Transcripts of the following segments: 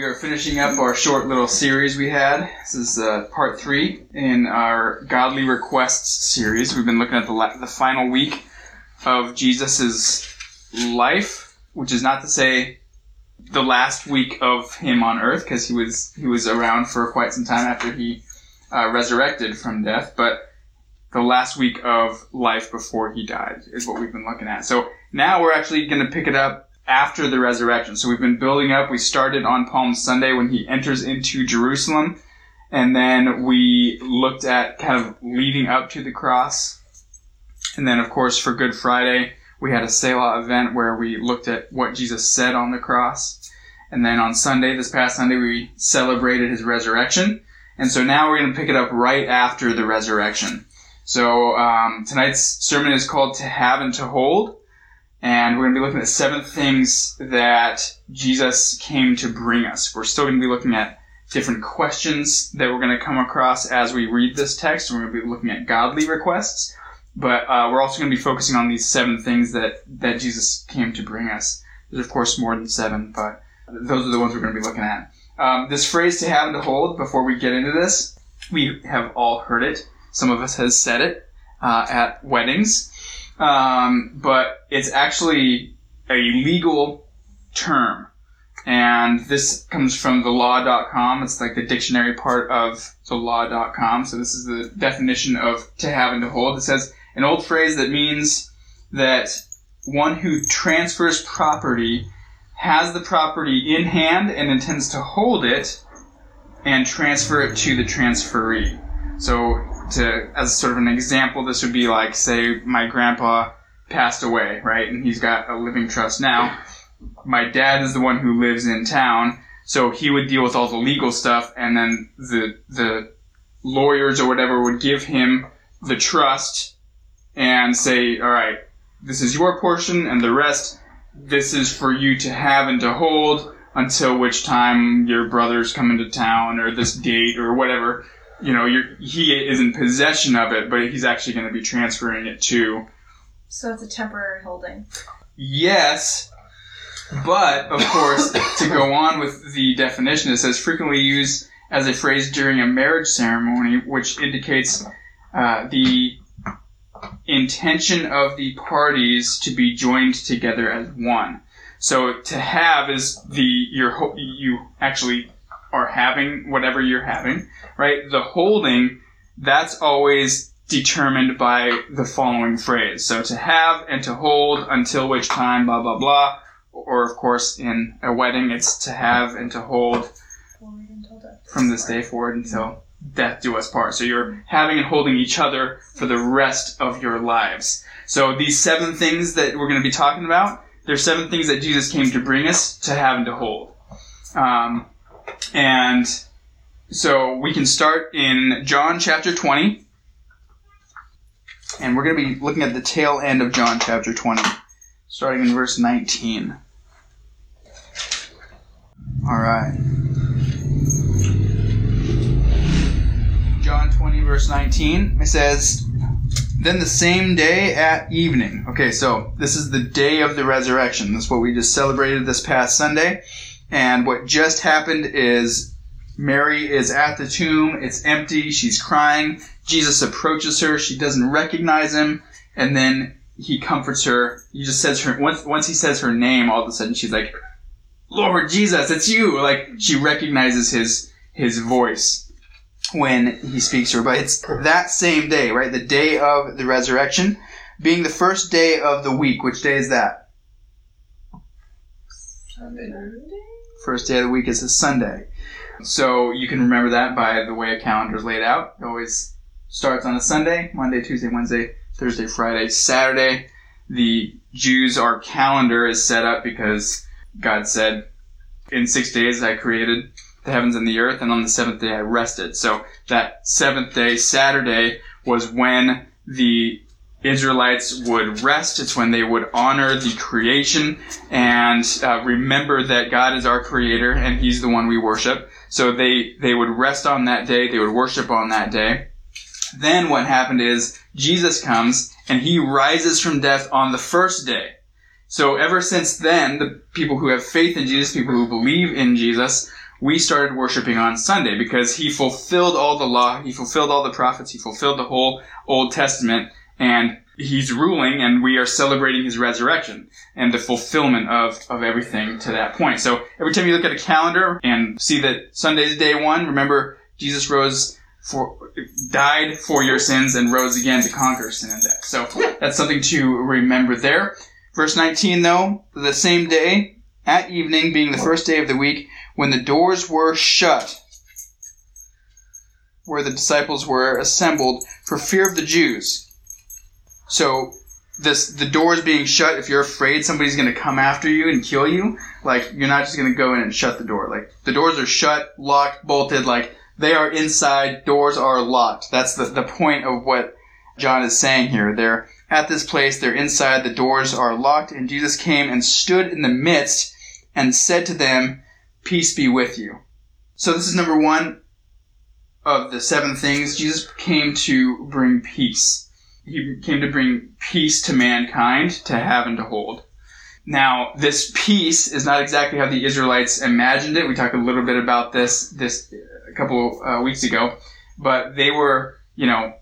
We are finishing up our short little series we had. This is uh, part three in our Godly Requests series. We've been looking at the, la- the final week of Jesus' life, which is not to say the last week of him on earth, because he was he was around for quite some time after he uh, resurrected from death, but the last week of life before he died is what we've been looking at. So now we're actually going to pick it up after the resurrection. So we've been building up. We started on Palm Sunday when he enters into Jerusalem. And then we looked at kind of leading up to the cross. And then, of course, for Good Friday, we had a Selah event where we looked at what Jesus said on the cross. And then on Sunday, this past Sunday, we celebrated his resurrection. And so now we're going to pick it up right after the resurrection. So um, tonight's sermon is called To Have and to Hold. And we're going to be looking at seven things that Jesus came to bring us. We're still going to be looking at different questions that we're going to come across as we read this text. We're going to be looking at godly requests, but uh, we're also going to be focusing on these seven things that, that Jesus came to bring us. There's, of course, more than seven, but those are the ones we're going to be looking at. Um, this phrase to have and to hold, before we get into this, we have all heard it. Some of us has said it uh, at weddings. Um, but it's actually a legal term. And this comes from the law.com. It's like the dictionary part of the law.com. So this is the definition of to have and to hold. It says an old phrase that means that one who transfers property has the property in hand and intends to hold it and transfer it to the transferee. So to as sort of an example, this would be like say my grandpa passed away, right, and he's got a living trust now. My dad is the one who lives in town, so he would deal with all the legal stuff, and then the the lawyers or whatever would give him the trust and say, all right, this is your portion, and the rest, this is for you to have and to hold until which time your brothers come into town or this date or whatever you know, he is in possession of it, but he's actually going to be transferring it to. So it's a temporary holding. Yes, but of course, to go on with the definition, it says frequently used as a phrase during a marriage ceremony, which indicates uh, the intention of the parties to be joined together as one. So to have is the your you actually are having whatever you're having, right? The holding, that's always determined by the following phrase. So to have and to hold until which time, blah, blah, blah. Or of course, in a wedding, it's to have and to hold from this day forward until death do us part. So you're having and holding each other for the rest of your lives. So these seven things that we're going to be talking about, there's seven things that Jesus came to bring us to have and to hold. Um, and so we can start in John chapter 20. And we're going to be looking at the tail end of John chapter 20, starting in verse 19. All right. John 20, verse 19, it says, Then the same day at evening. Okay, so this is the day of the resurrection. That's what we just celebrated this past Sunday. And what just happened is Mary is at the tomb. It's empty. She's crying. Jesus approaches her. She doesn't recognize him. And then he comforts her. He just says her, once, once he says her name, all of a sudden she's like, Lord Jesus, it's you. Like she recognizes his, his voice when he speaks to her. But it's that same day, right? The day of the resurrection being the first day of the week. Which day is that? First day of the week is a Sunday. So you can remember that by the way a calendar is laid out. It always starts on a Sunday, Monday, Tuesday, Wednesday, Thursday, Friday, Saturday. The Jews, our calendar is set up because God said, in six days I created the heavens and the earth, and on the seventh day I rested. So that seventh day, Saturday, was when the Israelites would rest. It's when they would honor the creation and uh, remember that God is our creator and He's the one we worship. So they, they would rest on that day. They would worship on that day. Then what happened is Jesus comes and He rises from death on the first day. So ever since then, the people who have faith in Jesus, people who believe in Jesus, we started worshiping on Sunday because he fulfilled all the law, he fulfilled all the prophets, he fulfilled the whole Old Testament, and he's ruling and we are celebrating his resurrection and the fulfillment of, of everything to that point. So every time you look at a calendar and see that Sunday's day one, remember Jesus rose for, died for your sins and rose again to conquer sin and death. So that's something to remember there. Verse 19 though, the same day, at evening, being the first day of the week, when the doors were shut, where the disciples were assembled for fear of the Jews. So this the doors being shut. If you're afraid somebody's going to come after you and kill you, like you're not just going to go in and shut the door. Like the doors are shut, locked, bolted. Like they are inside. Doors are locked. That's the the point of what John is saying here. They're at this place. They're inside. The doors are locked, and Jesus came and stood in the midst and said to them, "Peace be with you." So this is number one of the seven things. Jesus came to bring peace he came to bring peace to mankind to have and to hold. Now, this peace is not exactly how the Israelites imagined it. We talked a little bit about this this a couple uh, weeks ago, but they were, you know,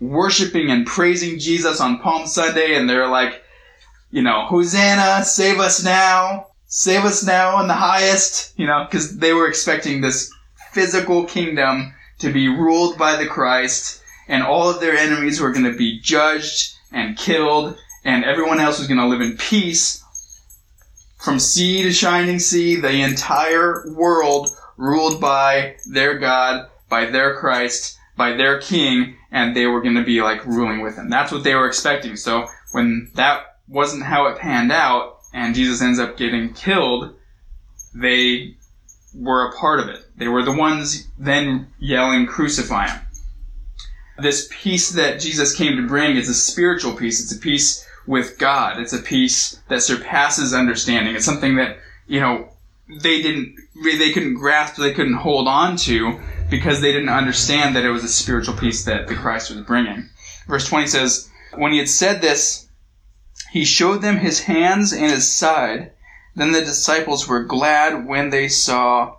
worshiping and praising Jesus on Palm Sunday, and they're like, you know, Hosanna, save us now, save us now in the highest, you know, because they were expecting this physical kingdom to be ruled by the Christ and all of their enemies were going to be judged and killed, and everyone else was going to live in peace. From sea to shining sea, the entire world ruled by their God, by their Christ, by their King, and they were going to be like ruling with him. That's what they were expecting. So when that wasn't how it panned out, and Jesus ends up getting killed, they were a part of it. They were the ones then yelling, crucify him this peace that Jesus came to bring is a spiritual peace. It's a peace with God. It's a peace that surpasses understanding. It's something that, you know, they didn't, they couldn't grasp, they couldn't hold on to because they didn't understand that it was a spiritual peace that the Christ was bringing. Verse 20 says, When he had said this, he showed them his hands and his side. Then the disciples were glad when they saw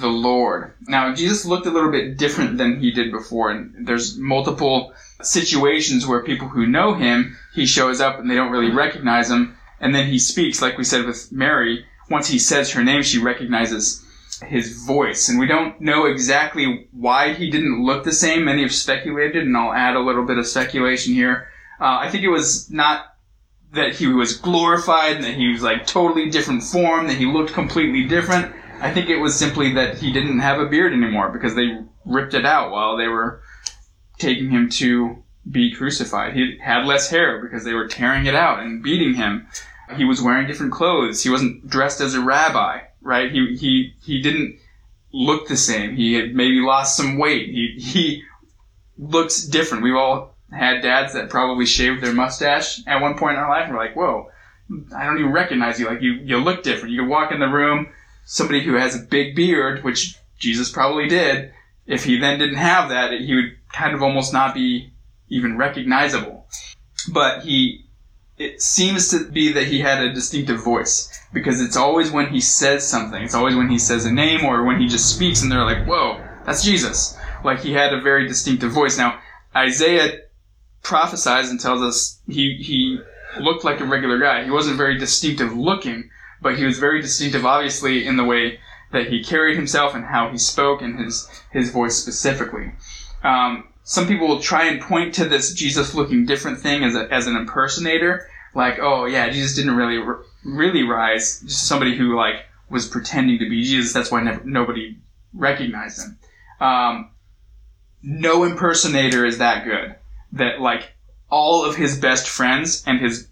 the Lord. Now, Jesus looked a little bit different than he did before, and there's multiple situations where people who know him, he shows up and they don't really recognize him, and then he speaks, like we said with Mary. Once he says her name, she recognizes his voice, and we don't know exactly why he didn't look the same. Many have speculated, and I'll add a little bit of speculation here. Uh, I think it was not that he was glorified and that he was like totally different form, that he looked completely different. I think it was simply that he didn't have a beard anymore because they ripped it out while they were taking him to be crucified. He had less hair because they were tearing it out and beating him. He was wearing different clothes. He wasn't dressed as a rabbi, right? He he he didn't look the same. He had maybe lost some weight. He he looks different. We've all had dads that probably shaved their mustache at one point in our life. And we're like, whoa, I don't even recognize you. Like you you look different. You could walk in the room somebody who has a big beard, which Jesus probably did, if he then didn't have that, he would kind of almost not be even recognizable. But he, it seems to be that he had a distinctive voice because it's always when he says something. It's always when he says a name or when he just speaks and they're like, whoa, that's Jesus. Like he had a very distinctive voice. Now, Isaiah prophesies and tells us he, he looked like a regular guy. He wasn't very distinctive looking, but he was very distinctive, obviously, in the way that he carried himself and how he spoke and his his voice specifically. Um, some people will try and point to this Jesus looking different thing as a, as an impersonator, like, oh yeah, Jesus didn't really really rise, just somebody who like was pretending to be Jesus. That's why never, nobody recognized him. Um, no impersonator is that good. That like all of his best friends and his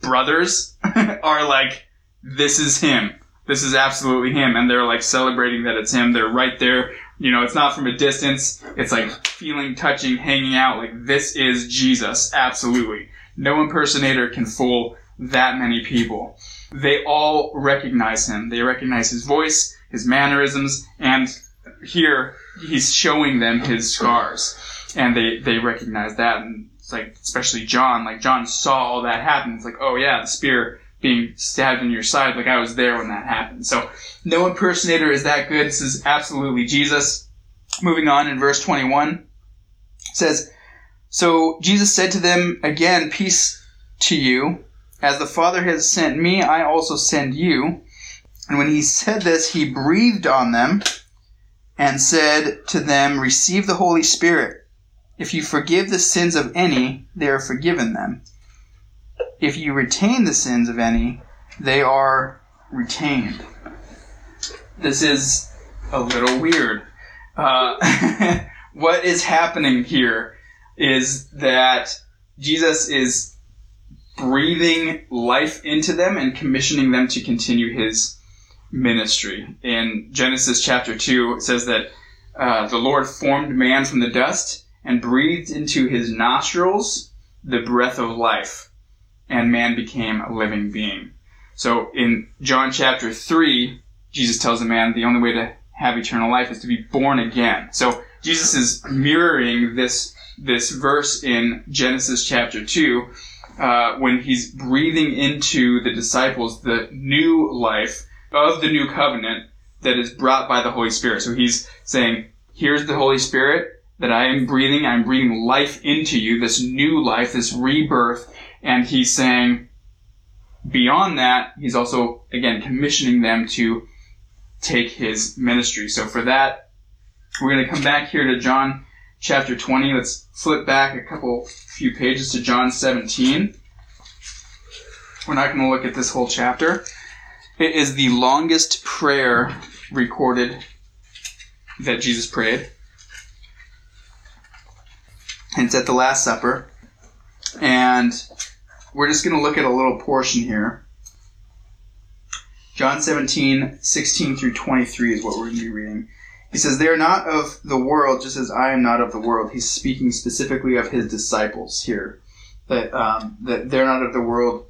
brothers are like this is him. This is absolutely him. And they're like celebrating that it's him. They're right there. You know, it's not from a distance. It's like feeling, touching, hanging out. Like this is Jesus. Absolutely. No impersonator can fool that many people. They all recognize him. They recognize his voice, his mannerisms, and here he's showing them his scars. And they, they recognize that. And it's like, especially John, like John saw all that happen. It's like, oh yeah, the spear being stabbed in your side. Like I was there when that happened. So no impersonator is that good. This is absolutely Jesus. Moving on in verse 21 it says, So Jesus said to them again, Peace to you. As the Father has sent me, I also send you. And when he said this, he breathed on them and said to them, Receive the Holy Spirit. If you forgive the sins of any, they are forgiven them. If you retain the sins of any, they are retained. This is a little weird. Uh, what is happening here is that Jesus is breathing life into them and commissioning them to continue his ministry. In Genesis chapter 2, it says that uh, the Lord formed man from the dust and breathed into his nostrils the breath of life, and man became a living being. So in John chapter 3, Jesus tells a man the only way to have eternal life is to be born again. So Jesus is mirroring this this verse in Genesis chapter 2 uh, when he's breathing into the disciples the new life of the new covenant that is brought by the Holy Spirit. So he's saying, here's the Holy Spirit that I am breathing. I'm breathing life into you, this new life, this rebirth. And he's saying, beyond that, he's also, again, commissioning them to take his ministry. So for that, we're going to come back here to John chapter 20. Let's flip back a couple few pages to John 17. We're not going to look at this whole chapter. It is the longest prayer recorded that Jesus prayed. And it's at the Last Supper. And we're just going to look at a little portion here. John 17, 16 through 23 is what we're going to be reading. He says, They are not of the world, just as I am not of the world. He's speaking specifically of his disciples here. That, um, that they're not of the world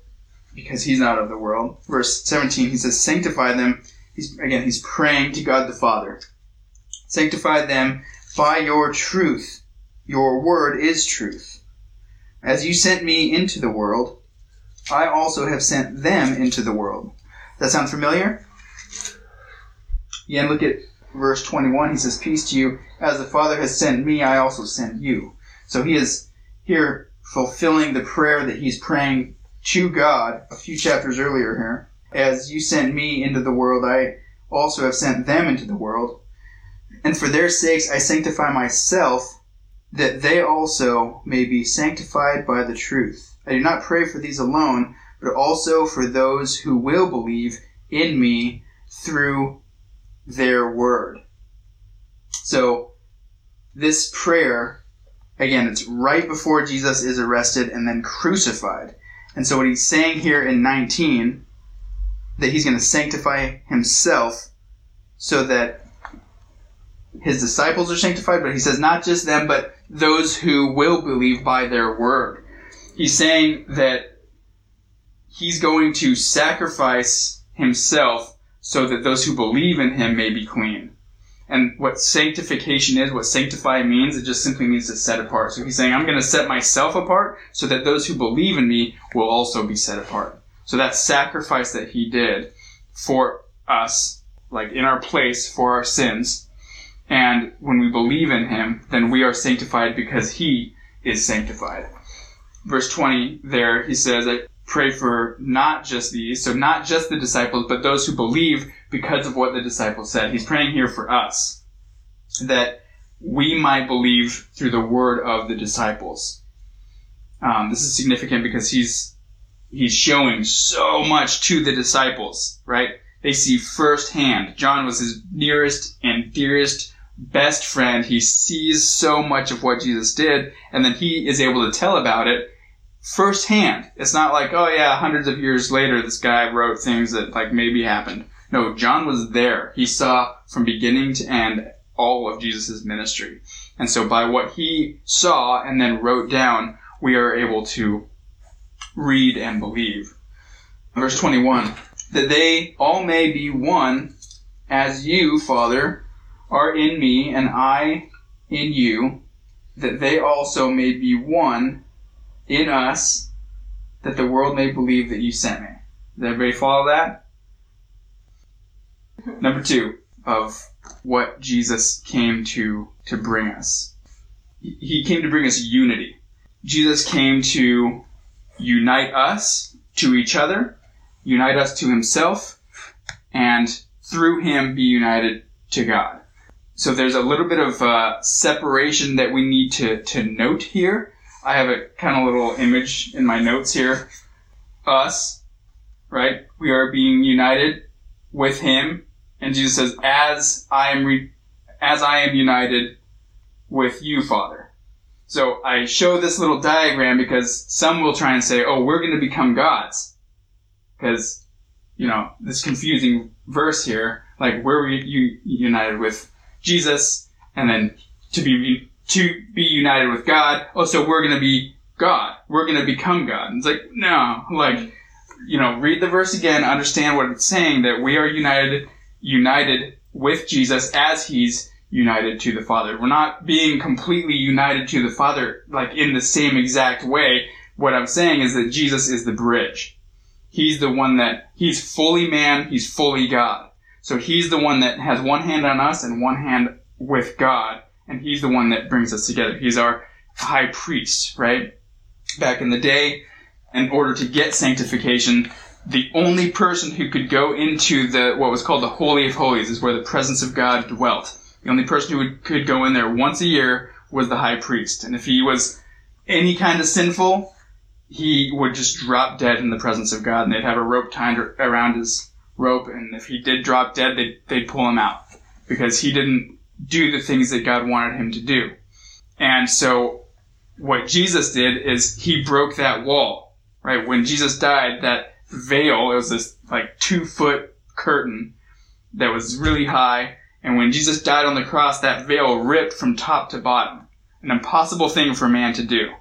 because he's not of the world. Verse 17, he says, Sanctify them. He's, again, he's praying to God the Father. Sanctify them by your truth. Your word is truth. As you sent me into the world, I also have sent them into the world. That sound familiar? Again, look at verse 21. He says, Peace to you. As the Father has sent me, I also send you. So he is here fulfilling the prayer that he's praying to God a few chapters earlier here. As you sent me into the world, I also have sent them into the world. And for their sakes I sanctify myself, that they also may be sanctified by the truth. I do not pray for these alone, but also for those who will believe in me through their word. So, this prayer, again, it's right before Jesus is arrested and then crucified. And so, what he's saying here in 19, that he's going to sanctify himself so that his disciples are sanctified, but he says not just them, but those who will believe by their word. He's saying that he's going to sacrifice himself so that those who believe in him may be clean. And what sanctification is, what sanctify means, it just simply means to set apart. So he's saying, I'm going to set myself apart so that those who believe in me will also be set apart. So that sacrifice that he did for us, like in our place for our sins, and when we believe in him, then we are sanctified because he is sanctified. Verse 20 there, he says, I pray for not just these, so not just the disciples, but those who believe because of what the disciples said. He's praying here for us, that we might believe through the word of the disciples. Um, this is significant because he's he's showing so much to the disciples, right? They see firsthand. John was his nearest and dearest best friend. He sees so much of what Jesus did, and then he is able to tell about it firsthand. It's not like, oh yeah, hundreds of years later, this guy wrote things that like maybe happened. No, John was there. He saw from beginning to end all of Jesus' ministry. And so by what he saw and then wrote down, we are able to read and believe. Verse 21, that they all may be one as you, Father, are in me and I in you, that they also may be one in us, that the world may believe that you sent me. Does everybody follow that? Number two of what Jesus came to to bring us. He came to bring us unity. Jesus came to unite us to each other, unite us to himself, and through him be united to God. So there's a little bit of uh, separation that we need to, to note here. I have a kind of little image in my notes here. Us, right? We are being united with him. And Jesus says, as I am, re- as I am united with you, Father. So I show this little diagram because some will try and say, oh, we're going to become gods. Because, you know, this confusing verse here, like we're you united with Jesus and then to be, to be united with God. Oh, so we're going to be God. We're going to become God. And it's like, no, like, you know, read the verse again, understand what it's saying that we are united, united with Jesus as he's united to the Father. We're not being completely united to the Father, like in the same exact way. What I'm saying is that Jesus is the bridge. He's the one that, he's fully man, he's fully God. So he's the one that has one hand on us and one hand with God, and he's the one that brings us together. He's our high priest, right? Back in the day, in order to get sanctification, the only person who could go into the, what was called the Holy of Holies is where the presence of God dwelt. The only person who would, could go in there once a year was the high priest. And if he was any kind of sinful, he would just drop dead in the presence of God, and they'd have a rope tied around his rope, and if he did drop dead, they'd, they'd pull him out because he didn't do the things that God wanted him to do. And so what Jesus did is he broke that wall, right? When Jesus died, that veil, it was this like two foot curtain that was really high and when Jesus died on the cross, that veil ripped from top to bottom. An impossible thing for man to do.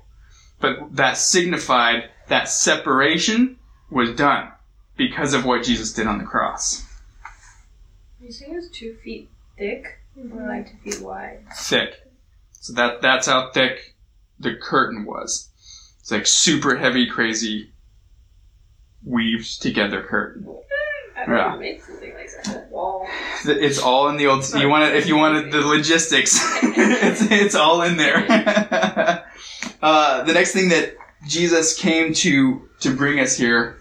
But that signified that separation was done because of what Jesus did on the cross. You say it was two feet thick or like two feet wide? Thick. So that that's how thick the curtain was. It's like super heavy, crazy, weaved together curtain. I don't yeah. make something like that. Wall. It's all in the old. You want it if you wanted the logistics. it's it's all in there. uh, the next thing that Jesus came to to bring us here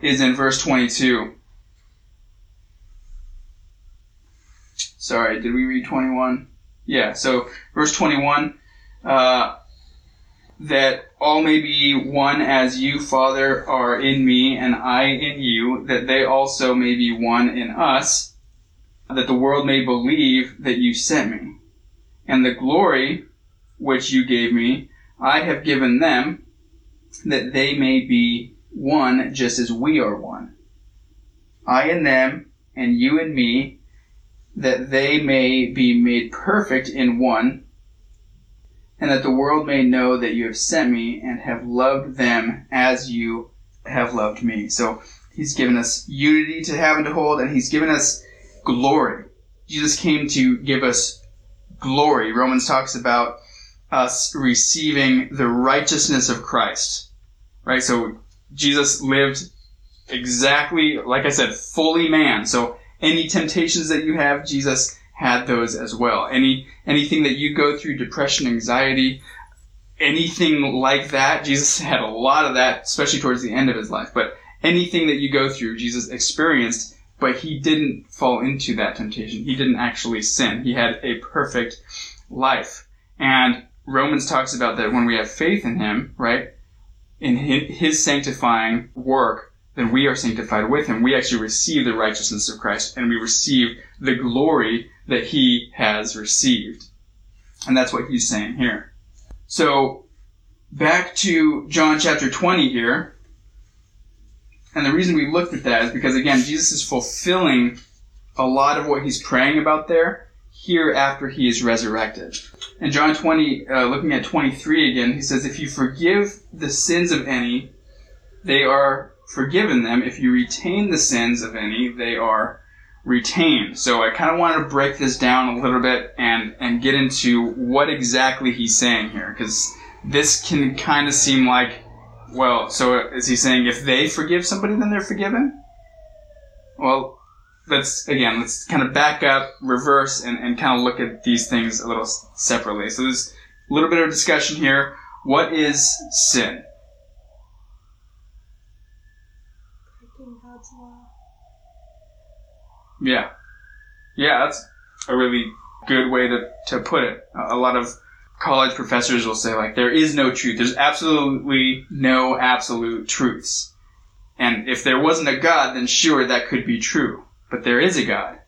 is in verse twenty two. Sorry, did we read twenty one? Yeah. So verse twenty one. Uh, that all may be one as you, Father, are in me and I in you, that they also may be one in us, that the world may believe that you sent me. And the glory which you gave me, I have given them, that they may be one just as we are one. I and them, and you and me, that they may be made perfect in one, and that the world may know that you have sent me and have loved them as you have loved me. So he's given us unity to have and to hold, and he's given us glory. Jesus came to give us glory. Romans talks about us receiving the righteousness of Christ. Right? So Jesus lived exactly, like I said, fully man. So any temptations that you have, Jesus had those as well. Any anything that you go through, depression, anxiety, anything like that, Jesus had a lot of that, especially towards the end of his life. But anything that you go through, Jesus experienced, but he didn't fall into that temptation. He didn't actually sin. He had a perfect life. And Romans talks about that when we have faith in him, right? In his sanctifying work, then we are sanctified with him. We actually receive the righteousness of Christ and we receive the glory that he has received. And that's what he's saying here. So, back to John chapter 20 here. And the reason we looked at that is because, again, Jesus is fulfilling a lot of what he's praying about there here after he is resurrected. In John 20, uh, looking at 23 again, he says, If you forgive the sins of any, they are forgiven them. If you retain the sins of any, they are retained. So I kind of wanted to break this down a little bit and, and get into what exactly he's saying here, because this can kind of seem like Well, so is he saying if they forgive somebody, then they're forgiven? Well, let's again let's kind of back up, reverse, and, and kind of look at these things a little separately. So there's a little bit of discussion here. What is sin? Breaking God's law. Yeah, yeah, that's a really good way to to put it. A lot of college professors will say like there is no truth. There's absolutely no absolute truths. And if there wasn't a God, then sure that could be true. But there is a God.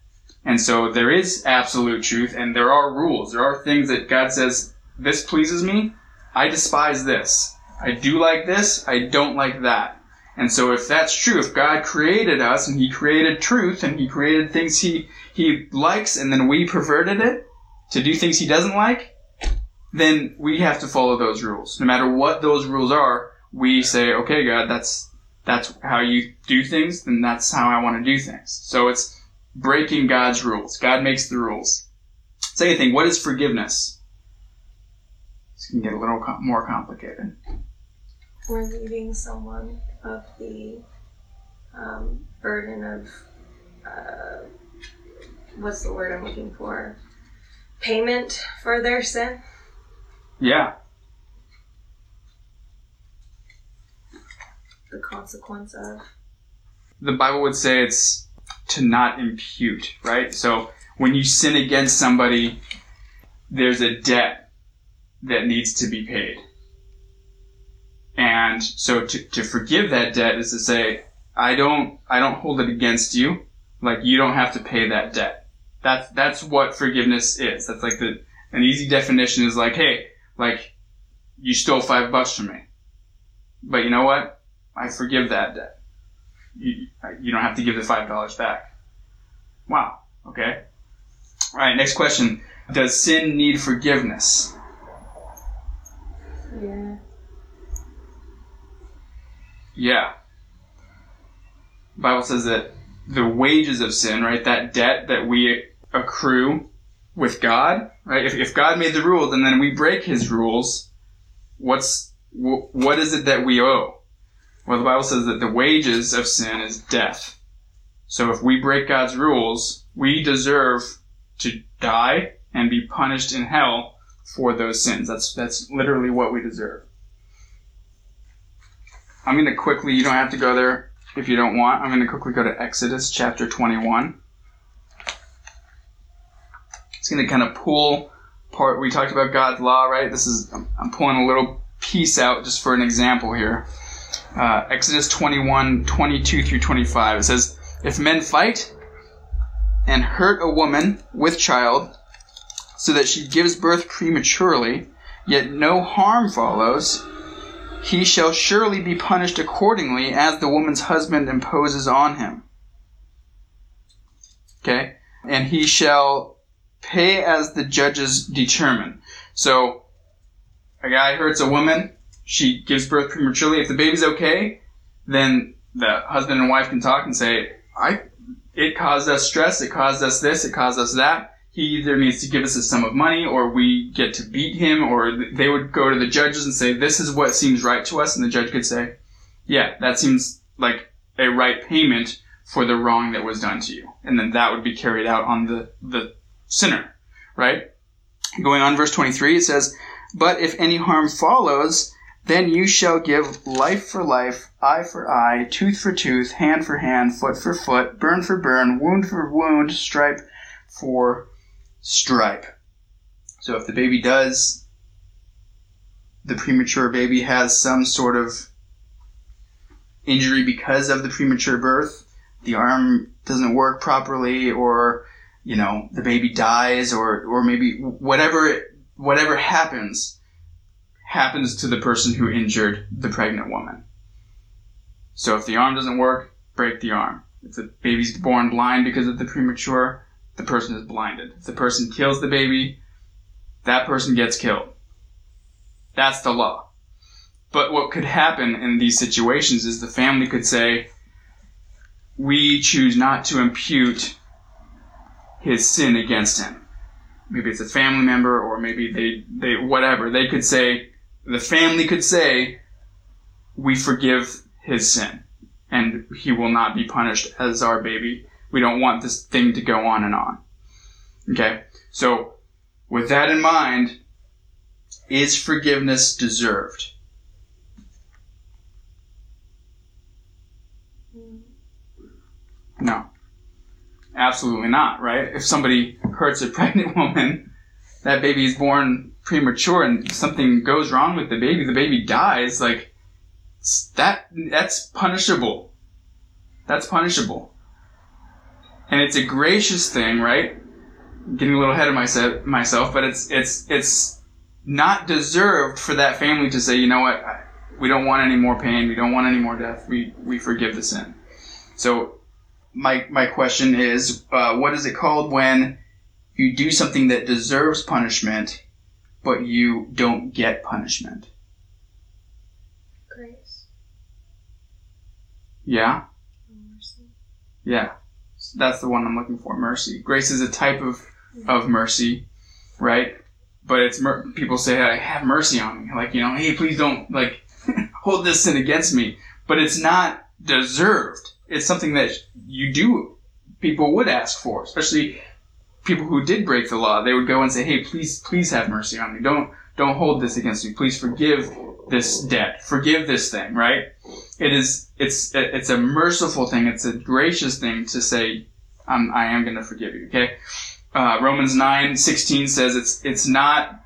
And so there is absolute truth and there are rules. There are things that God says, this pleases me. I despise this. I do like this. I don't like that. And so if that's true, if God created us and He created truth and He created things He, He likes and then we perverted it to do things He doesn't like, then we have to follow those rules. No matter what those rules are, we say, okay, God, that's, that's how you do things, then that's how I want to do things. So it's breaking God's rules. God makes the rules. Second thing, what is forgiveness? This can get a little com- more complicated. We're Relieving someone of the um, burden of uh, what's the word I'm looking for? Payment for their sin. Yeah, The consequence of. the Bible would say it's to not impute, right? So when you sin against somebody, there's a debt that needs to be paid. And so to, to forgive that debt is to say, I don't, I don't hold it against you. Like you don't have to pay that debt. That's, that's what forgiveness is. That's like the, an easy definition is like, hey, like you stole five bucks from me. But you know what? I forgive that debt you, you don't have to give the five dollars back. Wow. Okay. All right. Next question: Does sin need forgiveness? Yeah. Yeah. Bible says that the wages of sin, right, that debt that we accrue with God, right? If, if God made the rules and then we break His rules, what's wh- what is it that we owe? Well, the Bible says that the wages of sin is death. So if we break God's rules, we deserve to die and be punished in hell for those sins. That's that's literally what we deserve. I'm going to quickly, you don't have to go there if you don't want. I'm going to quickly go to Exodus chapter 21. It's going to kind of pull part, we talked about God's law, right? This is, I'm, pulling a little piece out just for an example here. Uh, Exodus 21, 22 through 25. It says, If men fight and hurt a woman with child, so that she gives birth prematurely, yet no harm follows, he shall surely be punished accordingly as the woman's husband imposes on him. Okay? And he shall pay as the judges determine. So, a guy hurts a woman, she gives birth prematurely. If the baby's okay, then the husband and wife can talk and say, I, it caused us stress, it caused us this, it caused us that. He either needs to give us a sum of money or we get to beat him or they would go to the judges and say, this is what seems right to us. And the judge could say, yeah, that seems like a right payment for the wrong that was done to you. And then that would be carried out on the, the sinner, right? Going on verse 23, it says, But if any harm follows, then you shall give life for life, eye for eye, tooth for tooth, hand for hand, foot for foot, burn for burn, wound for wound, stripe for stripe. So if the baby does, the premature baby has some sort of injury because of the premature birth, the arm doesn't work properly, or you know the baby dies, or or maybe whatever whatever happens happens to the person who injured the pregnant woman. So if the arm doesn't work, break the arm. If the baby's born blind because of the premature, the person is blinded. If the person kills the baby, that person gets killed. That's the law. But what could happen in these situations is the family could say, we choose not to impute his sin against him. Maybe it's a family member or maybe they, they, whatever. They could say, the family could say, we forgive his sin and he will not be punished as our baby. We don't want this thing to go on and on. Okay? So, with that in mind, is forgiveness deserved? No. Absolutely not, right? If somebody hurts a pregnant woman, that baby is born premature and something goes wrong with the baby, the baby dies, like that that's punishable. That's punishable. And it's a gracious thing, right? getting a little ahead of myself, myself, but it's it's it's not deserved for that family to say, you know what, we don't want any more pain, we don't want any more death, we we forgive the sin. So my my question is, uh, what is it called when you do something that deserves punishment, but you don't get punishment? Grace. Yeah, Mercy. yeah. That's the one I'm looking for. Mercy. Grace is a type of of mercy, right? But it's mer- people say, "I have mercy on me," like you know, hey, please don't like hold this sin against me. But it's not deserved. It's something that you do. People would ask for, especially people who did break the law. They would go and say, "Hey, please, please have mercy on me. Don't don't hold this against me. Please forgive this debt. Forgive this thing." Right? It is. It's it's a merciful thing. It's a gracious thing to say, I'm, "I am going to forgive you." Okay uh, Romans nine sixteen says it's it's not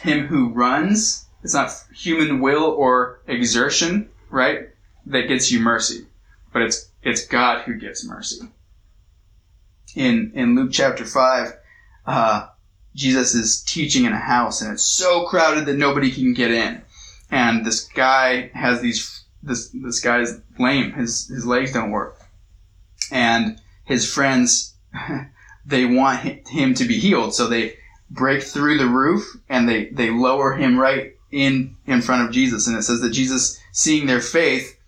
him who runs, it's not human will or exertion, right, that gets you mercy, but it's it's God who gives mercy. In in Luke chapter five, uh, Jesus is teaching in a house, and it's so crowded that nobody can get in, and this guy has these this this guy's lame, his his legs don't work, and his friends they want him to be healed. So they break through the roof and they, they lower him right in, in front of Jesus. And it says that Jesus, seeing their faith,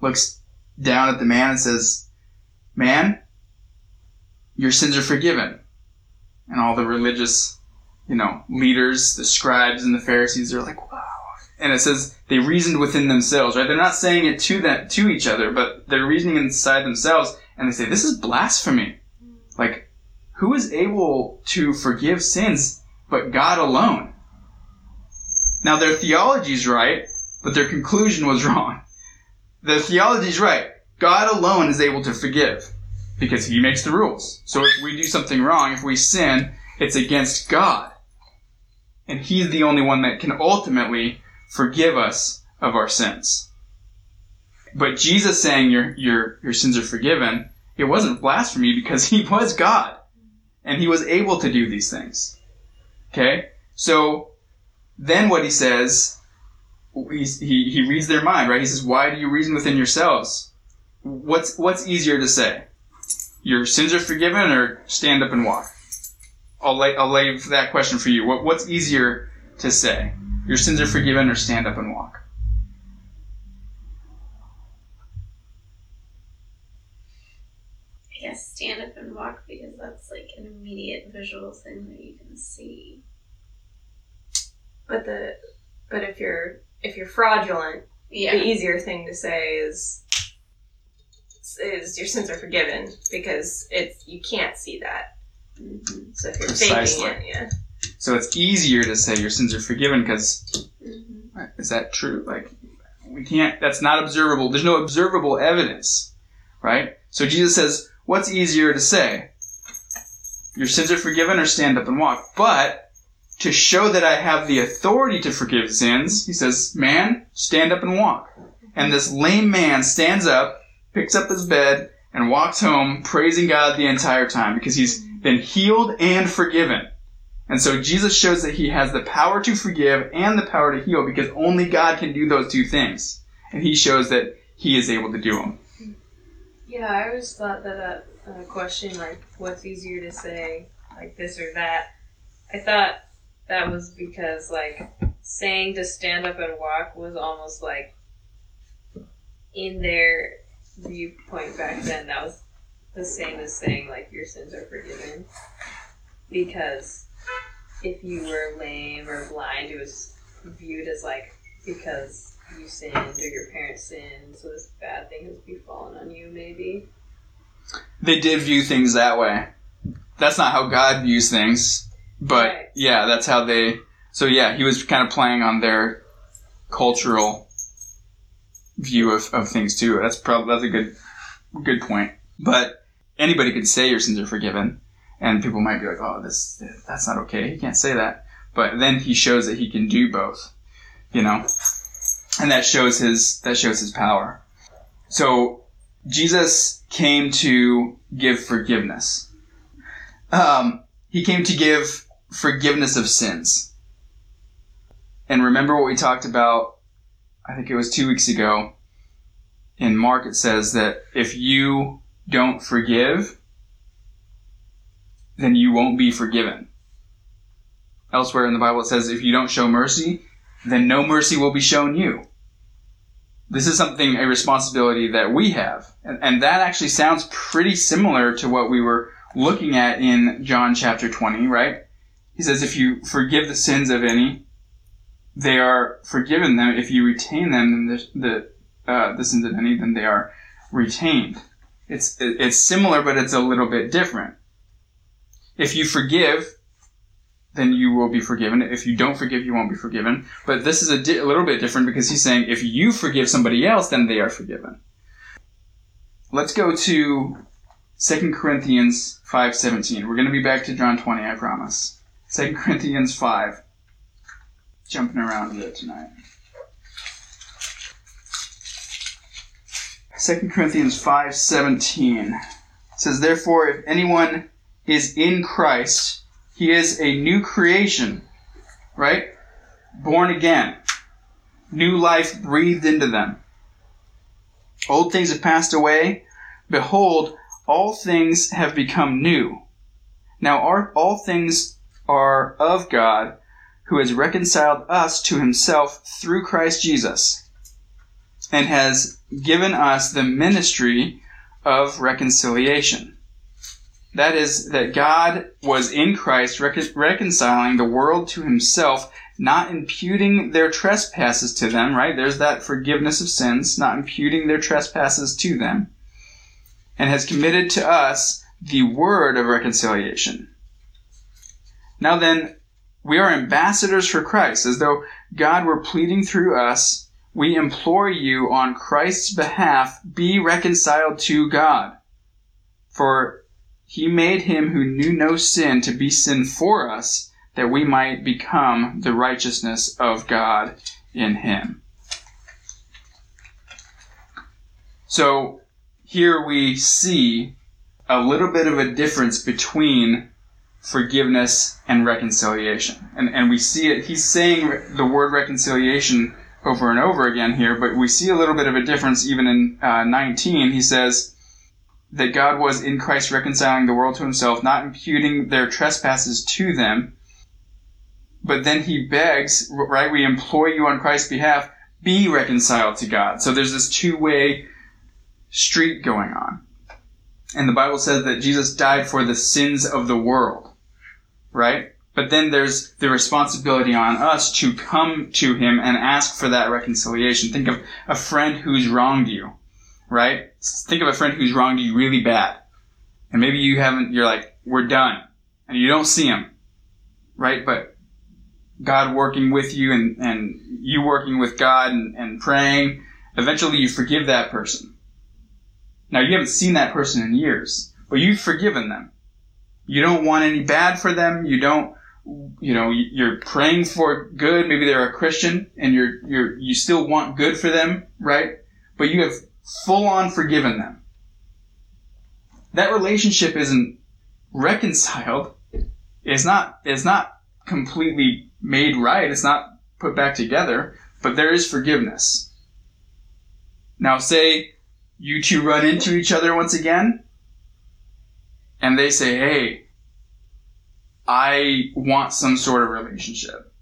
looks down at the man and says, man, your sins are forgiven. And all the religious, you know, leaders, the scribes and the Pharisees are like, wow. And it says they reasoned within themselves, right? They're not saying it to them, to each other, but they're reasoning inside themselves and they say, this is blasphemy. Like, who is able to forgive sins but God alone? Now their theology is right, but their conclusion was wrong. The theology is right. God alone is able to forgive because he makes the rules. So if we do something wrong, if we sin, it's against God. And he's the only one that can ultimately forgive us of our sins. But Jesus saying your, your, your sins are forgiven, it wasn't blasphemy because he was God and he was able to do these things. Okay? So, then what he says, he, he reads their mind, right? He says, why do you reason within yourselves? What's, what's easier to say? Your sins are forgiven or stand up and walk? I'll lay, I'll lay that question for you. What, what's easier to say? Your sins are forgiven or stand up and walk? I guess stand up and walk because that's like an immediate visual thing that you can see. But the but if you're if you're fraudulent, Yeah. the easier thing to say is is your sins are forgiven because it's you can't see that. Mhm. So if you're Precisely. faking it, yeah. So it's easier to say your sins are forgiven because Mhm. is that true? Like we can't. That's not observable. There's no observable evidence, right? So Jesus says, "What's easier to say? Your sins are forgiven, or stand up and walk?" But to show that I have the authority to forgive sins, he says, "Man, stand up and walk." And this lame man stands up, picks up his bed, and walks home, praising God the entire time because he's been healed and forgiven. And so Jesus shows that he has the power to forgive and the power to heal because only God can do those two things. And he shows that he is able to do them. Yeah, I always thought that that question, like, what's easier to say, like this or that, I thought that was because, like, saying to stand up and walk was almost like in their viewpoint back then, that was the same as saying, like, your sins are forgiven. Because if you were lame or blind, it was viewed as, like, because you sinned or your parents sinned, so this bad thing has befallen on you, maybe. They did view things that way. That's not how God views things, but Right. yeah, that's how they. So yeah, he was kind of playing on their cultural view of, of things too. That's probably that's a good good point. But anybody could say your sins are forgiven, and people might be like, "Oh, this that's not okay. He can't say that." But then he shows that he can do both, you know, and that shows his that shows his power. So Jesus came to give forgiveness. Um, he came to give forgiveness of sins. And remember what we talked about, I think it was two weeks ago. In Mark, it says that if you don't forgive, then you won't be forgiven. Elsewhere in the Bible, it says if you don't show mercy, then no mercy will be shown you. This is something, a responsibility that we have. And, and that actually sounds pretty similar to what we were looking at in John chapter 20, right? He says, if you forgive the sins of any, they are forgiven them. If you retain them, then the, the, uh, the sins of any, then they are retained. It's, it's similar, but it's a little bit different. If you forgive, then you will be forgiven. If you don't forgive, you won't be forgiven. But this is a, di- a little bit different because he's saying if you forgive somebody else, then they are forgiven. Let's go to 2 Corinthians 5.17. We're going to be back to John 20, I promise. 2 Corinthians 5. Jumping around a bit tonight. 2 Corinthians 5.17 says, Therefore, if anyone is in Christ, he is a new creation, right? Born again. New life breathed into them. Old things have passed away. Behold, all things have become new. Now our, all things are of God, who has reconciled us to himself through Christ Jesus, and has given us the ministry of reconciliation. That is, that God was in Christ recon- reconciling the world to himself, not imputing their trespasses to them, right? There's that forgiveness of sins, not imputing their trespasses to them, and has committed to us the word of reconciliation. Now then, we are ambassadors for Christ, as though God were pleading through us. We implore you on Christ's behalf, be reconciled to God. For he made him who knew no sin to be sin for us, that we might become the righteousness of God in him. So here we see a little bit of a difference between forgiveness and reconciliation. And, and we see it, he's saying the word reconciliation over and over again here, but we see a little bit of a difference even in uh, 19. He says, that God was in Christ reconciling the world to himself, not imputing their trespasses to them. But then he begs, right? We implore you on Christ's behalf, be reconciled to God. So there's this two way street going on. And the Bible says that Jesus died for the sins of the world, right? But then there's the responsibility on us to come to him and ask for that reconciliation. Think of a friend who's wronged you right? Think of a friend who's wronged you really bad. And maybe you haven't, you're like, we're done. And you don't see him, right? But God working with you and, and you working with God and, and praying, eventually you forgive that person. Now you haven't seen that person in years, but you've forgiven them. You don't want any bad for them. You don't, you know, you're praying for good. Maybe they're a Christian and you're, you're, you still want good for them, right? But you have full on forgiven them. That relationship isn't reconciled. It's not, it's not completely made right. It's not put back together, but there is forgiveness. Now say you two run into each other once again and they say, Hey, I want some sort of relationship.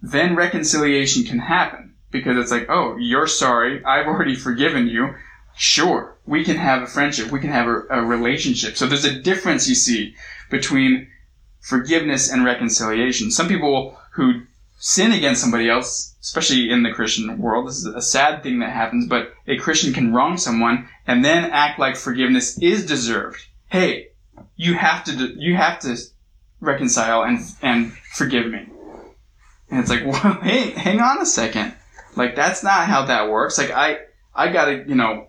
Then reconciliation can happen because it's like, oh, you're sorry. I've already forgiven you. Sure, we can have a friendship. We can have a, a, relationship. So there's a difference you see between forgiveness and reconciliation. Some people who sin against somebody else, especially in the Christian world, this is a sad thing that happens, but a Christian can wrong someone and then act like forgiveness is deserved. Hey, you have to, you have to reconcile and, and forgive me. And it's like, well, hey, hang on a second. Like, that's not how that works. Like, I, I gotta, you know,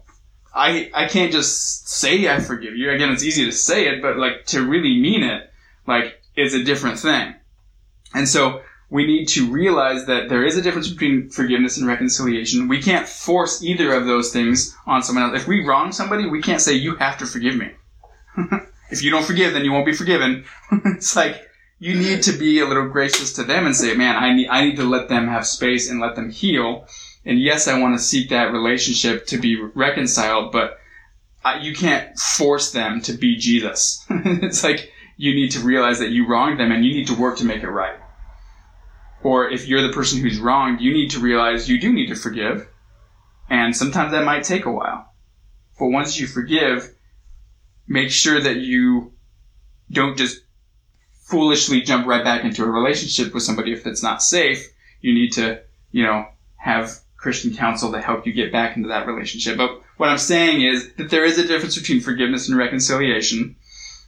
I, I can't just say I forgive you. Again, it's easy to say it, but like, to really mean it, like, is a different thing. And so, we need to realize that there is a difference between forgiveness and reconciliation. We can't force either of those things on someone else. If we wrong somebody, we can't say, you have to forgive me. if you don't forgive, then you won't be forgiven. it's like, you need to be a little gracious to them and say, man, I need, I need to let them have space and let them heal. And yes, I want to seek that relationship to be reconciled, but I, you can't force them to be Jesus. it's like, you need to realize that you wronged them and you need to work to make it right. Or if you're the person who's wronged, you need to realize you do need to forgive. And sometimes that might take a while. But once you forgive, make sure that you don't just foolishly jump right back into a relationship with somebody if it's not safe. You need to, you know, have Christian counsel to help you get back into that relationship. But what I'm saying is that there is a difference between forgiveness and reconciliation.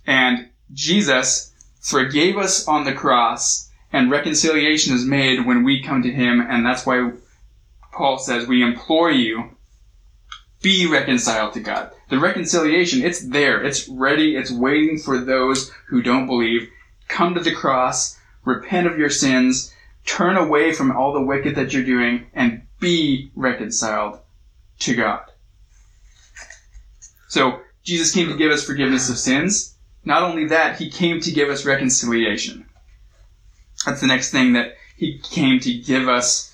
And Jesus forgave us on the cross and reconciliation is made when we come to Him, and that's why Paul says, We implore you, be reconciled to God. The reconciliation, it's there, it's ready, it's waiting for those who don't believe. Come to the cross, repent of your sins, turn away from all the wicked that you're doing, and be reconciled to God. So, Jesus came to give us forgiveness of sins. Not only that, He came to give us reconciliation. That's the next thing that he came to give us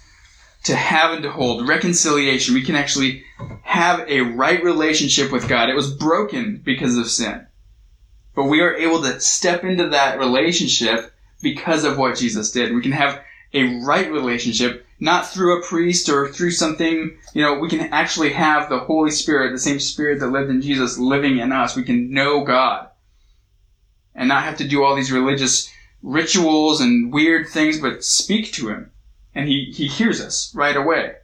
to have and to hold reconciliation. We can actually have a right relationship with God. It was broken because of sin. But we are able to step into that relationship because of what Jesus did. We can have a right relationship, not through a priest or through something, you know, we can actually have the Holy Spirit, the same Spirit that lived in Jesus living in us. We can know God and not have to do all these religious rituals and weird things, but speak to him. And he, he hears us right away.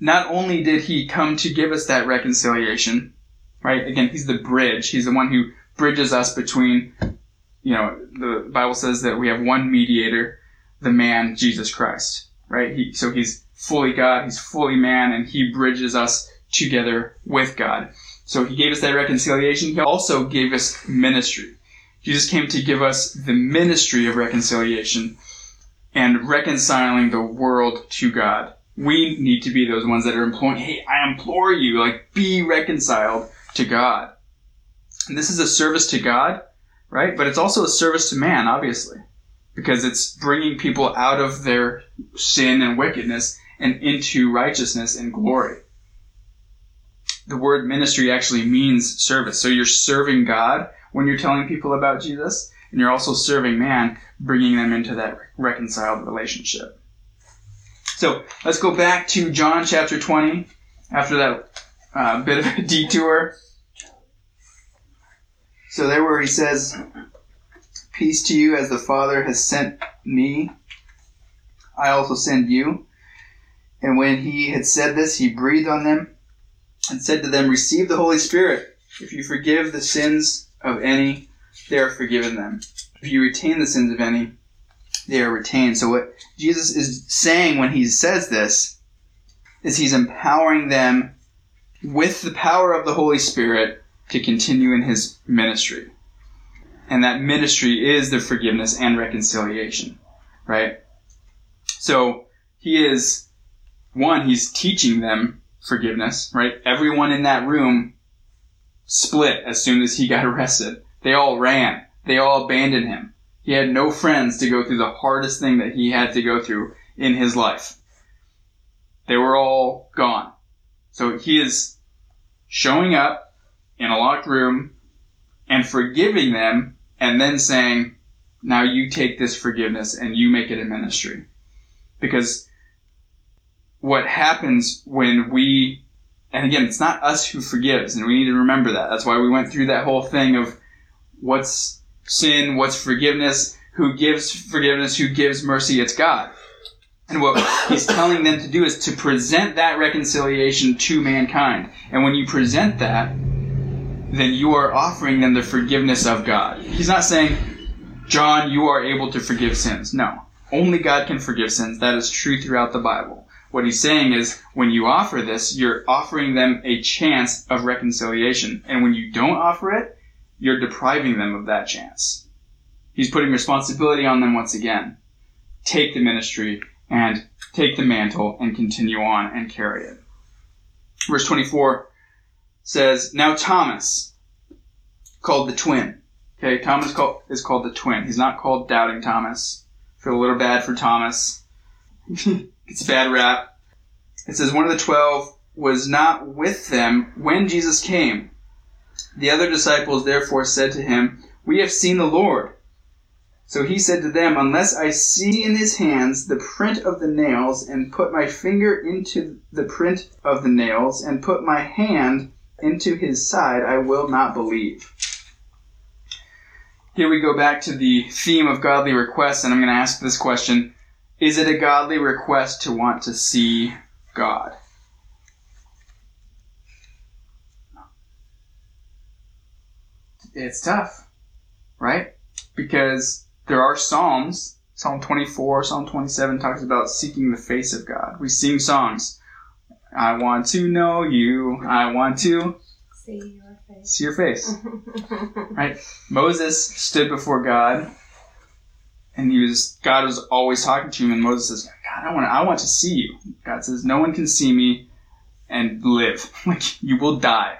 Not only did he come to give us that reconciliation, right? Again, he's the bridge. He's the one who bridges us between, you know, the Bible says that we have one mediator, the man, Jesus Christ, right? He, so he's fully God, he's fully man, and he bridges us together with God. So he gave us that reconciliation. He also gave us ministry. Jesus came to give us the ministry of reconciliation and reconciling the world to God. We need to be those ones that are imploring, hey, I implore you, like, be reconciled to God. This is a service to God, right? But it's also a service to man, obviously, because it's bringing people out of their sin and wickedness and into righteousness and glory. The word ministry actually means service. So you're serving God when you're telling people about Jesus, and you're also serving man, bringing them into that reconciled relationship. So let's go back to John chapter 20 after that uh, bit of a detour. So there where he says, Peace to you as the Father has sent me, I also send you. And when he had said this, he breathed on them and said to them, Receive the Holy Spirit. If you forgive the sins of any, they are forgiven them. If you retain the sins of any, they are retained. So what Jesus is saying when he says this is he's empowering them with the power of the Holy Spirit to continue in his ministry. And that ministry is the forgiveness and reconciliation, right? So he is, one, he's teaching them forgiveness, right? Everyone in that room split as soon as he got arrested. They all ran. They all abandoned him. He had no friends to go through the hardest thing that he had to go through in his life. They were all gone. So he is showing up in a locked room and forgiving them and then saying, now you take this forgiveness and you make it a ministry. Because what happens when we and again, it's not us who forgives, and we need to remember that. That's why we went through that whole thing of what's sin, what's forgiveness, who gives forgiveness, who gives mercy. It's God. And what he's telling them to do is to present that reconciliation to mankind. And when you present that, then you are offering them the forgiveness of God. He's not saying, John, you are able to forgive sins. No. Only God can forgive sins. That is true throughout the Bible. What he's saying is, when you offer this, you're offering them a chance of reconciliation. And when you don't offer it, you're depriving them of that chance. He's putting responsibility on them once again. Take the ministry and take the mantle and continue on and carry it. Verse 24 says, Now Thomas, called the twin. Okay, Thomas called, is called the twin. He's not called Doubting Thomas. Feel a little bad for Thomas. it's a bad rap. It says, One of the twelve was not with them when Jesus came. The other disciples therefore said to him, We have seen the Lord. So he said to them, Unless I see in his hands the print of the nails, and put my finger into the print of the nails, and put my hand into his side, I will not believe. Here we go back to the theme of godly requests, and I'm going to ask this question Is it a godly request to want to see God? It's tough, right? Because there are Psalms. Psalm 24, Psalm 27 talks about seeking the face of God. We sing songs. I want to know you. I want to See your face. see your face. right? Moses stood before God, and he was God was always talking to him, and Moses says, "God, I want I want to see you." God says, "No one can see me and live. Like you will die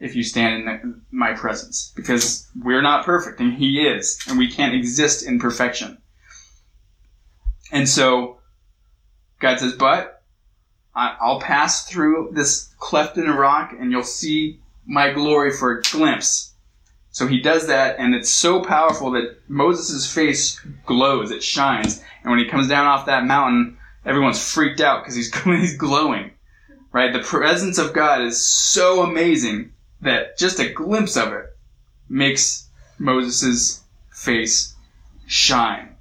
if you stand in my presence, because we're not perfect, and He is, and we can't exist in perfection." And so God says, "But I'll pass through this cleft in a rock, and you'll see my glory for a glimpse. So he does that, and it's so powerful that Moses' face glows, it shines. And when he comes down off that mountain, everyone's freaked out because he's, he's glowing. Right? The presence of God is so amazing that just a glimpse of it makes Moses' face shine.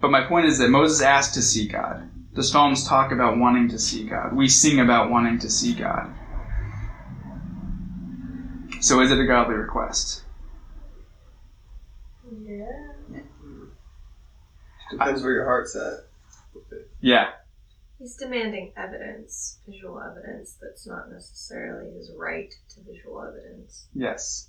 But my point is that Moses asked to see God. The Psalms talk about wanting to see God. We sing about wanting to see God. So is it a godly request? Yeah. Depends where your heart's at. Yeah. He's demanding evidence, visual evidence, that's not necessarily his right to visual evidence. Yes.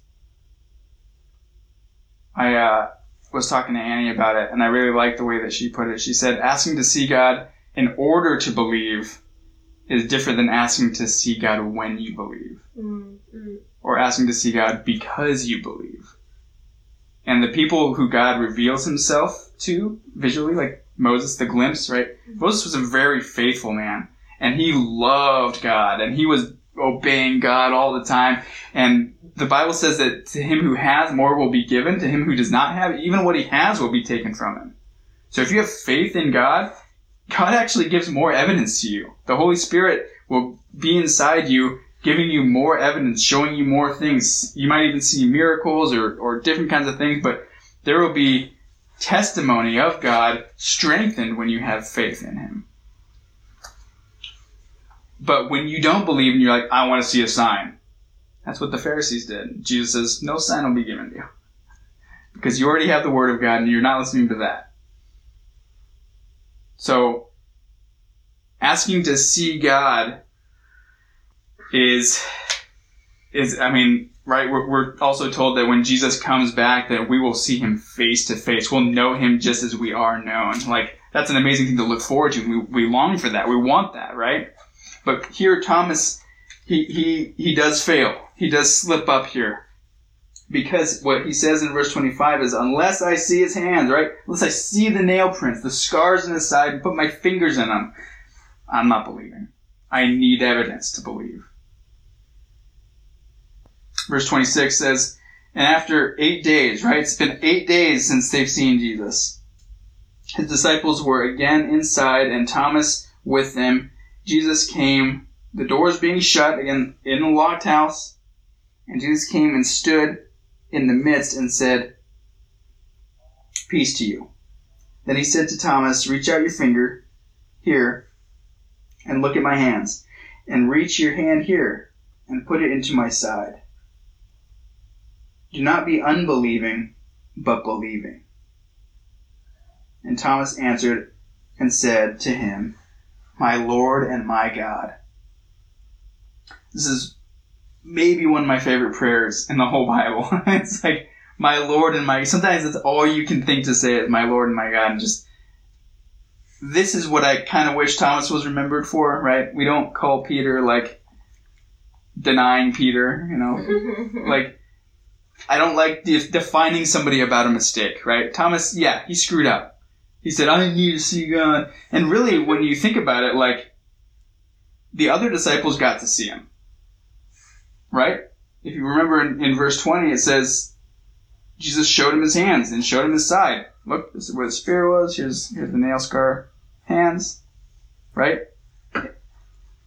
I uh, was talking to Annie about it, and I really liked the way that she put it. She said, asking to see God in order to believe is different than asking to see God when you believe, Mm, or asking to see God because you believe. And the people who God reveals himself to visually, like Moses, the glimpse, right? Moses was a very faithful man, and he loved God, and he was obeying God all the time. And the Bible says that to him who has, more will be given. To him who does not have, even what he has will be taken from him. So if you have faith in God, God actually gives more evidence to you. The Holy Spirit will be inside you, giving you more evidence, showing you more things. You might even see miracles or, or different kinds of things, but there will be testimony of God strengthened when you have faith in Him. But when you don't believe and you're like, I want to see a sign, that's what the Pharisees did. Jesus says, No sign will be given to you. Because you already have the Word of God and you're not listening to that. So, asking to see God is, is, I mean, right, we're, we're also told that when Jesus comes back that we will see him face to face. We'll know him just as we are known. Like, that's an amazing thing to look forward to. We, we long for that. We want that, right? But here, Thomas, he, he, he does fail. He does slip up here. Because what he says in verse 25 is, unless I see his hands, right? Unless I see the nail prints, the scars in his side, and put my fingers in them, I'm not believing. I need evidence to believe. Verse 26 says, and after eight days, right? It's been eight days since they've seen Jesus. His disciples were again inside and Thomas with them. Jesus came, the doors being shut, again, in a locked house. And Jesus came and stood in the midst and said, Peace to you. Then he said to Thomas, Reach out your finger here and look at my hands, and reach your hand here and put it into my side. Do not be unbelieving, but believing. And Thomas answered and said to him, My Lord and my God. This is maybe one of my favorite prayers in the whole Bible. it's like, my Lord and my. Sometimes it's all you can think to say is my Lord and my God, and just. This is what I kind of wish Thomas was remembered for, right? We don't call Peter like denying Peter, you know, like I don't like de- defining somebody about a mistake, right? Thomas, yeah, he screwed up. He said, "I need to see God," and really, when you think about it, like the other disciples got to see him, right? If you remember in, in verse twenty, it says Jesus showed him his hands and showed him his side. Look, this is where the spear was. Here's here's the nail scar hands, right?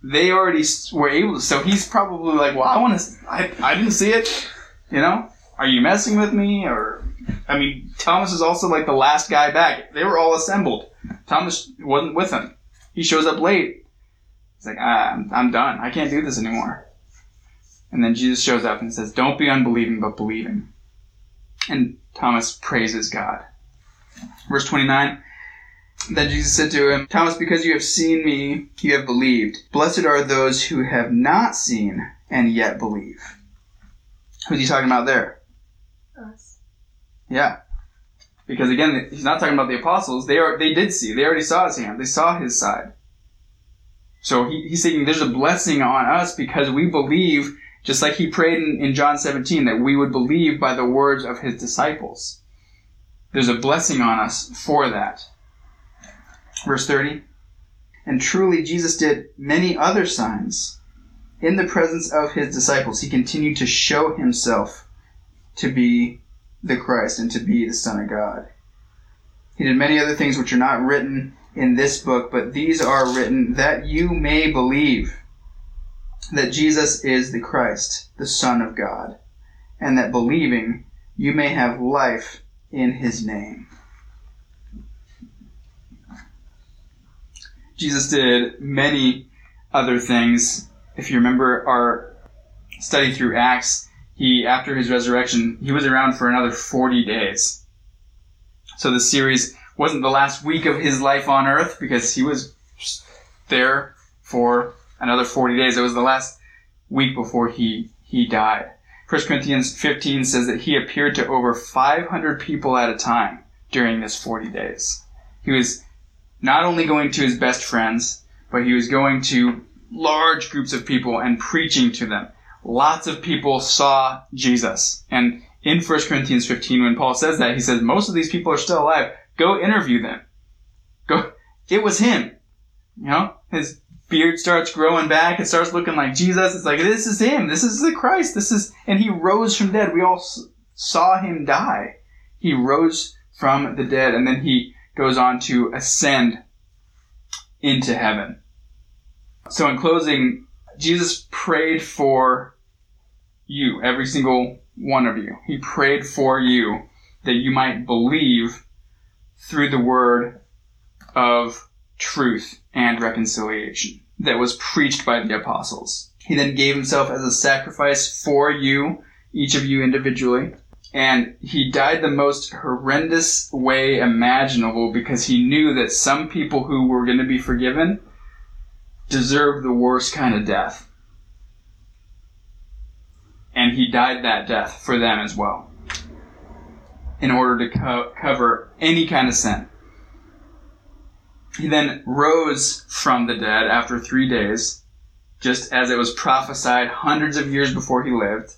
They already were able to. So he's probably like, well, I want to. I I didn't see it. You know, are you messing with me? Or I mean, Thomas is also like the last guy back. They were all assembled. Thomas wasn't with them. He shows up late. He's like, ah, I'm, I'm done. I can't do this anymore. And then Jesus shows up and says, Don't be unbelieving, but believing. And Thomas praises God. Verse 29 Then Jesus said to him, Thomas, because you have seen me, you have believed. Blessed are those who have not seen and yet believe. Who's he talking about there? Us. Yeah. Because again, he's not talking about the apostles. They are they did see. They already saw his hand. They saw his side. So he, he's saying there's a blessing on us because we believe, just like he prayed in, in John 17, that we would believe by the words of his disciples. There's a blessing on us for that. Verse 30. And truly Jesus did many other signs in the presence of his disciples. He continued to show himself to be the Christ and to be the Son of God. He did many other things which are not written in this book, but these are written that you may believe that Jesus is the Christ, the Son of God, and that believing you may have life in his name. Jesus did many other things. If you remember our study through Acts, he after his resurrection, he was around for another 40 days. So the series wasn't the last week of his life on earth because he was there for another 40 days. It was the last week before he he died. 1 Corinthians 15 says that he appeared to over 500 people at a time during this 40 days. He was not only going to his best friends, but he was going to large groups of people and preaching to them. Lots of people saw Jesus. And in 1 Corinthians 15, when Paul says that, he says, most of these people are still alive. Go interview them. Go. It was him. You know, his beard starts growing back. It starts looking like Jesus. It's like, this is him. This is the Christ. This is, and he rose from dead. We all saw him die. He rose from the dead and then he goes on to ascend into heaven. So in closing, Jesus prayed for you, every single one of you. He prayed for you that you might believe through the word of truth and reconciliation that was preached by the apostles. He then gave himself as a sacrifice for you, each of you individually, and he died the most horrendous way imaginable because he knew that some people who were going to be forgiven deserved the worst kind of death. And he died that death for them as well in order to co- cover any kind of sin. He then rose from the dead after three days, just as it was prophesied hundreds of years before he lived.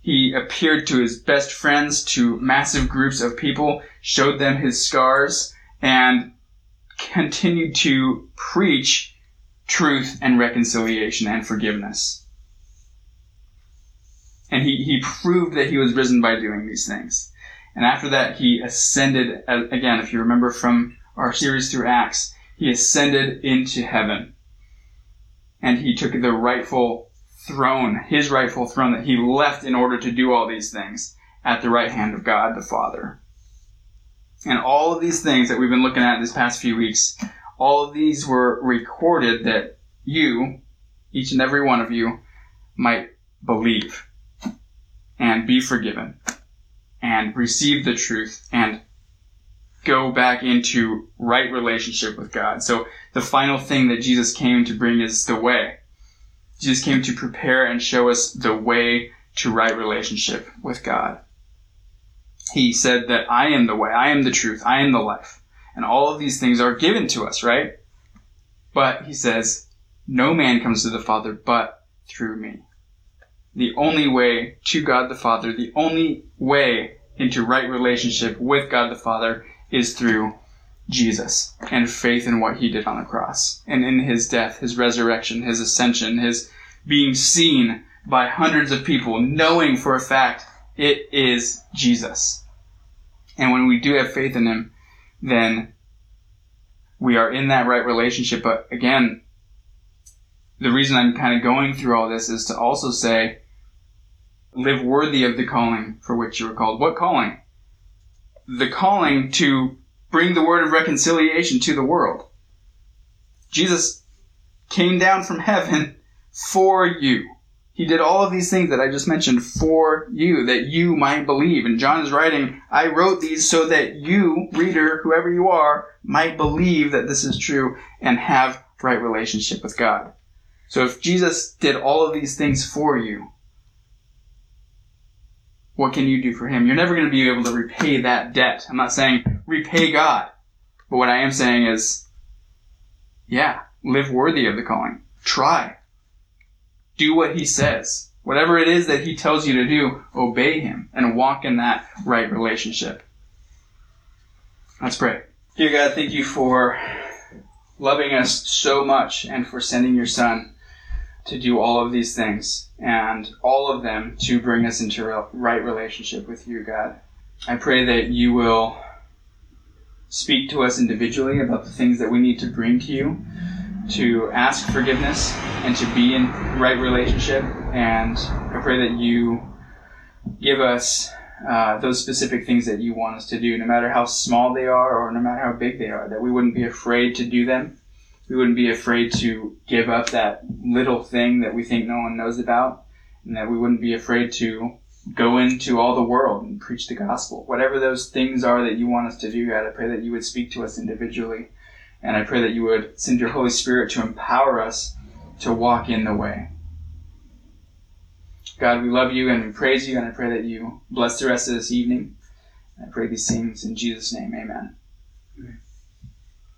He appeared to his best friends, to massive groups of people, showed them his scars, and continued to preach truth and reconciliation and forgiveness. And he, he proved that he was risen by doing these things. And after that, he ascended, uh, again, if you remember from our series through Acts, he ascended into heaven. And he took the rightful throne, his rightful throne that he left in order to do all these things at the right hand of God the Father. And all of these things that we've been looking at these past few weeks all of these were recorded that you, each and every one of you, might believe and be forgiven and receive the truth and go back into right relationship with God. So the final thing that Jesus came to bring is the way. Jesus came to prepare and show us the way to right relationship with God. He said that I am the way, I am the truth, I am the life. And all of these things are given to us, right? But he says, no man comes to the Father but through me. The only way to God the Father, the only way into right relationship with God the Father is through Jesus and faith in what he did on the cross and in his death, his resurrection, his ascension, his being seen by hundreds of people, knowing for a fact it is Jesus. And when we do have faith in him, then we are in that right relationship. But again, the reason I'm kind of going through all this is to also say, live worthy of the calling for which you were called. What calling? The calling to bring the word of reconciliation to the world. Jesus came down from heaven for you. He did all of these things that I just mentioned for you, that you might believe. And John is writing, I wrote these so that you, reader, whoever you are, might believe that this is true and have right relationship with God. So if Jesus did all of these things for you, what can you do for him? You're never going to be able to repay that debt. I'm not saying repay God. But what I am saying is, yeah, live worthy of the calling. Try. Do what he says. Whatever it is that he tells you to do, obey him and walk in that right relationship. Let's pray. Dear God, thank you for loving us so much and for sending your son to do all of these things and all of them to bring us into a right relationship with you, God. I pray that you will speak to us individually about the things that we need to bring to you, to ask forgiveness and to be in right relationship. And I pray that you give us uh, those specific things that you want us to do, no matter how small they are or no matter how big they are, that we wouldn't be afraid to do them we wouldn't be afraid to give up that little thing that we think no one knows about, and that we wouldn't be afraid to go into all the world and preach the gospel. Whatever those things are that you want us to do, God, I pray that you would speak to us individually, and I pray that you would send your Holy Spirit to empower us to walk in the way. God, we love you and we praise you, and I pray that you bless the rest of this evening. I pray these things in Jesus' name. Amen.